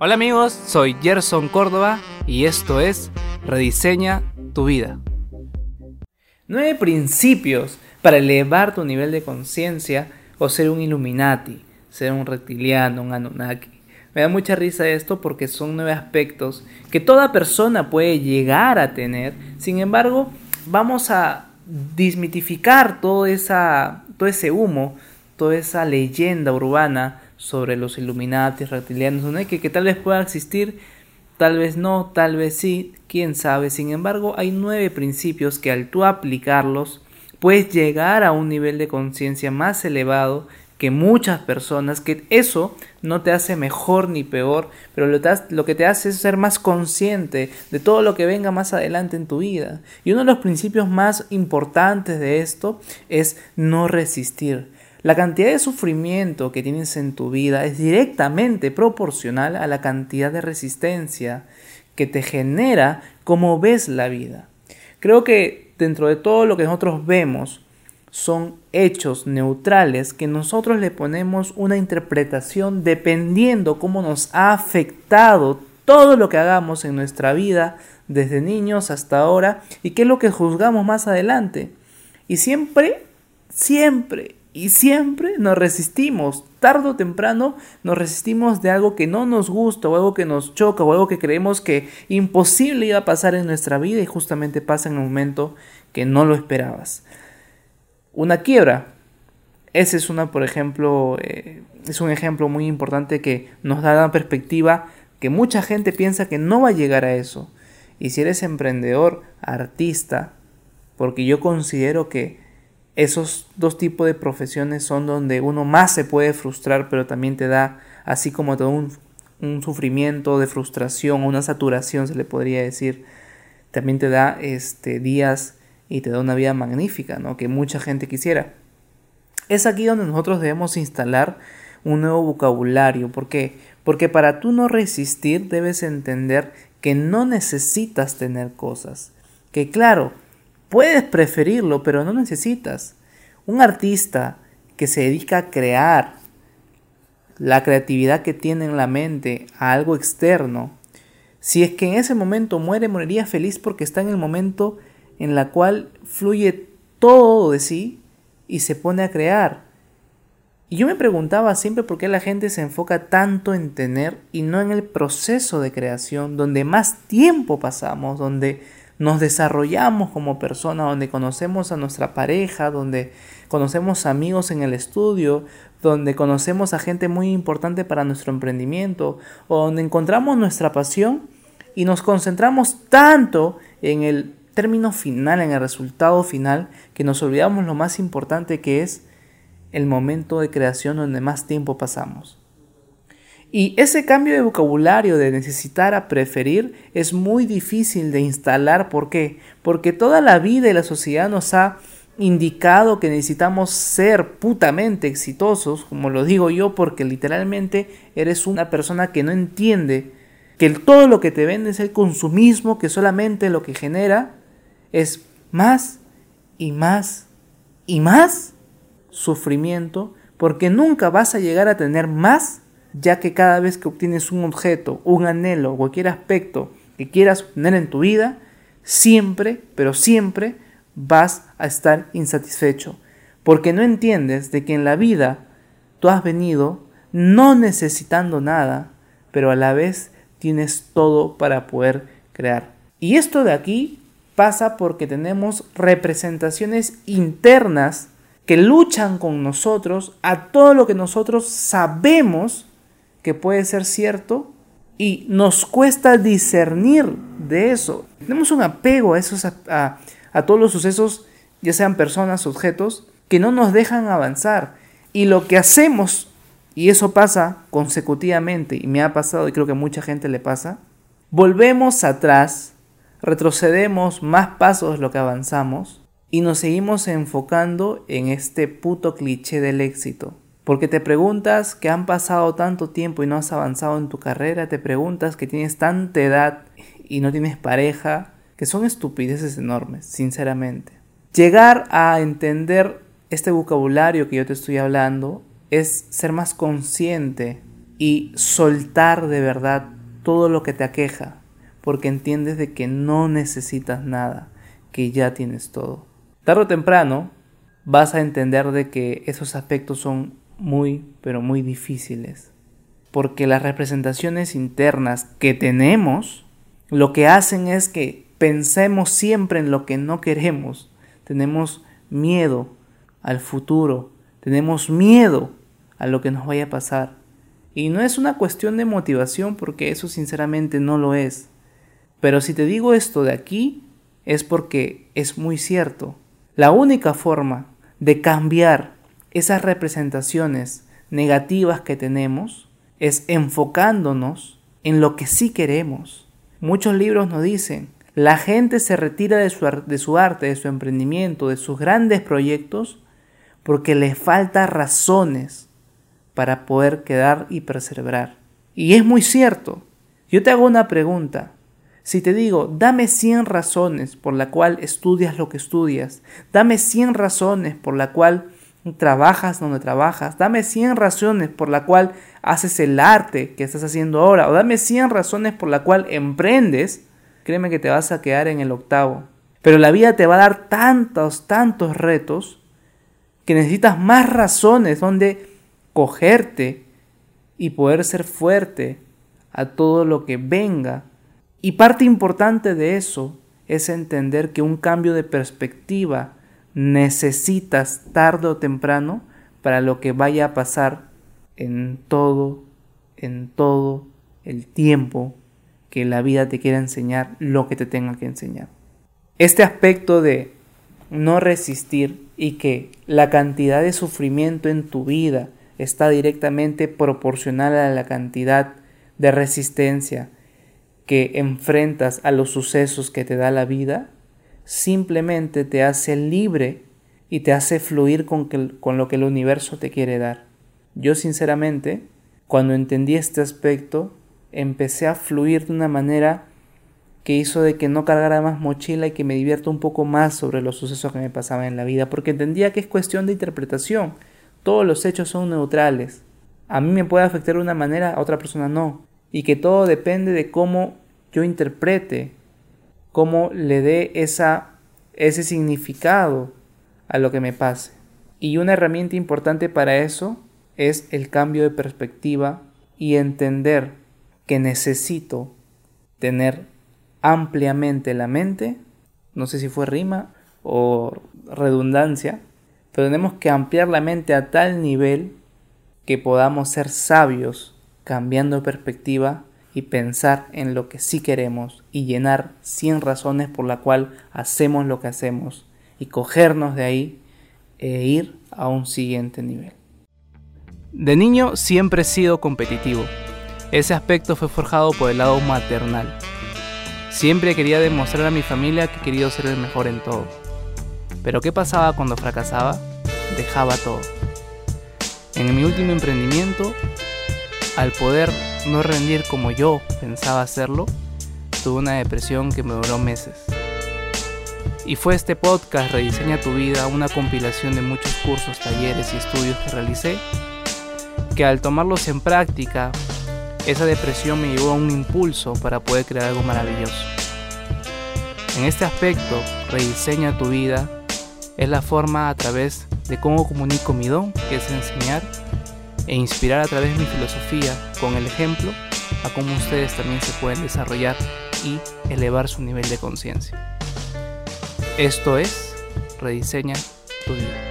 Hola amigos, soy Gerson Córdoba y esto es Rediseña tu vida. Nueve principios para elevar tu nivel de conciencia o ser un Illuminati, ser un reptiliano, un Anunnaki. Me da mucha risa esto porque son nueve aspectos que toda persona puede llegar a tener. Sin embargo, vamos a desmitificar todo, esa, todo ese humo, toda esa leyenda urbana sobre los Illuminati, reptilianos, ¿no? que, que tal vez pueda existir, tal vez no, tal vez sí, quién sabe. Sin embargo, hay nueve principios que al tú aplicarlos, puedes llegar a un nivel de conciencia más elevado que muchas personas, que eso no te hace mejor ni peor, pero lo, lo, que te hace es ser más consciente de todo lo que venga más adelante en tu vida. Y uno de los principios más importantes de esto es no resistir. La cantidad de sufrimiento que tienes en tu vida es directamente proporcional a la cantidad de resistencia que te genera cómo ves la vida. Creo que dentro de todo lo que nosotros vemos son hechos neutrales que nosotros le ponemos una interpretación dependiendo cómo nos ha afectado todo lo que hagamos en nuestra vida desde niños hasta ahora y qué es lo que juzgamos más adelante. Y siempre, siempre y siempre nos resistimos, tarde o temprano nos resistimos de algo que no nos gusta o algo que nos choca o algo que creemos que imposible iba a pasar en nuestra vida y justamente pasa en un momento que no lo esperabas. Una quiebra. Ese es una, por ejemplo, eh, es un ejemplo muy importante que nos da la perspectiva que mucha gente piensa que no va a llegar a eso. Y si eres emprendedor, artista, porque yo considero que esos dos tipos de profesiones son donde uno más se puede frustrar, pero también te da, así como todo un, sufrimiento de frustración, una saturación se le podría decir, también te da este, días y te da una vida magnífica, ¿no? que mucha gente quisiera. Es aquí donde nosotros debemos instalar un nuevo vocabulario. ¿Por qué? Porque para tú no resistir debes entender que no necesitas tener cosas. Que claro, Puedes preferirlo, pero no necesitas. Un artista que se dedica a crear la creatividad que tiene en la mente a algo externo, si es que en ese momento muere, moriría feliz porque está en el momento en la cual fluye todo de sí y se pone a crear. Y yo me preguntaba siempre por qué la gente se enfoca tanto en tener y no en el proceso de creación, donde más tiempo pasamos, donde nos desarrollamos como personas, donde conocemos a nuestra pareja, donde conocemos amigos en el estudio, donde conocemos a gente muy importante para nuestro emprendimiento, o donde encontramos nuestra pasión y nos concentramos tanto en el término final, en el resultado final, que nos olvidamos lo más importante que es el momento de creación donde más tiempo pasamos. Y ese cambio de vocabulario de necesitar a preferir es muy difícil de instalar. ¿Por qué? Porque toda la vida y la sociedad nos ha indicado que necesitamos ser putamente exitosos, como lo digo yo, porque literalmente eres una persona que no entiende que todo lo que te vende es el consumismo, que solamente lo que genera es más y más y más sufrimiento, porque nunca vas a llegar a tener más ya que cada vez que obtienes un objeto, un anhelo, cualquier aspecto que quieras obtener en tu vida, siempre, pero siempre vas a estar insatisfecho, porque no entiendes de que en la vida tú has venido no necesitando nada, pero a la vez tienes todo para poder crear. Y esto de aquí pasa porque tenemos representaciones internas que luchan con nosotros a todo lo que nosotros sabemos que puede ser cierto y nos cuesta discernir de eso. Tenemos un apego a, esos, a, todos los sucesos, ya sean personas, objetos, que no nos dejan avanzar. Y lo que hacemos, y eso pasa consecutivamente, y me ha pasado y creo que a mucha gente le pasa, volvemos atrás, retrocedemos más pasos de lo que avanzamos y nos seguimos enfocando en este puto cliché del éxito. Porque te preguntas que han pasado tanto tiempo y no has avanzado en tu carrera, te preguntas que tienes tanta edad y no tienes pareja, que son estupideces enormes, sinceramente. Llegar a entender este vocabulario que yo te estoy hablando es ser más consciente y soltar de verdad todo lo que te aqueja, porque entiendes de que no necesitas nada, que ya tienes todo. Tarde o temprano vas a entender de que esos aspectos son muy, pero muy difíciles, porque las representaciones internas que tenemos lo que hacen es que pensemos siempre en lo que no queremos, tenemos miedo al futuro, tenemos miedo a lo que nos vaya a pasar. Y no es una cuestión de motivación porque eso sinceramente no lo es. Pero si te digo esto de aquí es porque es muy cierto. La única forma de cambiar esas representaciones negativas que tenemos es enfocándonos en lo que sí queremos. Muchos libros nos dicen, la gente se retira de su, de su arte, de su emprendimiento, de sus grandes proyectos, porque les falta razones para poder quedar y perseverar. Y es muy cierto. Yo te hago una pregunta. Si te digo, dame 100 razones por la cual estudias lo que estudias, dame 100 razones por la cual trabajas donde trabajas, dame 100 razones por la cual haces el arte que estás haciendo ahora, o dame 100 razones por la cual emprendes, créeme que te vas a quedar en el octavo. Pero la vida te va a dar tantos, tantos retos que necesitas más razones donde cogerte y poder ser fuerte a todo lo que venga. Y parte importante de eso es entender que un cambio de perspectiva necesitas tarde o temprano para lo que vaya a pasar en todo, en todo el tiempo que la vida te quiera enseñar lo que te tenga que enseñar. Este aspecto de no resistir y que la cantidad de sufrimiento en tu vida está directamente proporcional a la cantidad de resistencia que enfrentas a los sucesos que te da la vida, simplemente te hace libre y te hace fluir con, con lo que el universo te quiere dar. Yo sinceramente, cuando entendí este aspecto, empecé a fluir de una manera que hizo de que no cargara más mochila y que me divierta un poco más sobre los sucesos que me pasaban en la vida, porque entendía que es cuestión de interpretación. Todos los hechos son neutrales. A mí me puede afectar de una manera, a otra persona no. Y que todo depende de cómo yo interprete cómo le dé ese significado a lo que me pase. Y una herramienta importante para eso es el cambio de perspectiva y entender que necesito tener ampliamente la mente, no sé si fue rima o redundancia, pero tenemos que ampliar la mente a tal nivel que podamos ser sabios cambiando perspectiva y pensar en lo que sí queremos y llenar 100 razones por la cual hacemos lo que hacemos y cogernos de ahí e ir a un siguiente nivel. De niño siempre he sido competitivo. Ese aspecto fue forjado por el lado maternal. Siempre quería demostrar a mi familia que quería ser el mejor en todo. Pero ¿qué pasaba cuando fracasaba? Dejaba todo. En mi último emprendimiento, al poder no rendir como yo pensaba hacerlo, tuve una depresión que me duró meses. Y fue este podcast Rediseña tu vida, una compilación de muchos cursos, talleres y estudios que realicé, que al tomarlos en práctica, esa depresión me llevó a un impulso para poder crear algo maravilloso. En este aspecto, Rediseña tu vida es la forma a través de cómo comunico mi don, que es enseñar, e inspirar a través de mi filosofía con el ejemplo a cómo ustedes también se pueden desarrollar y elevar su nivel de conciencia. Esto es Rediseña tu vida.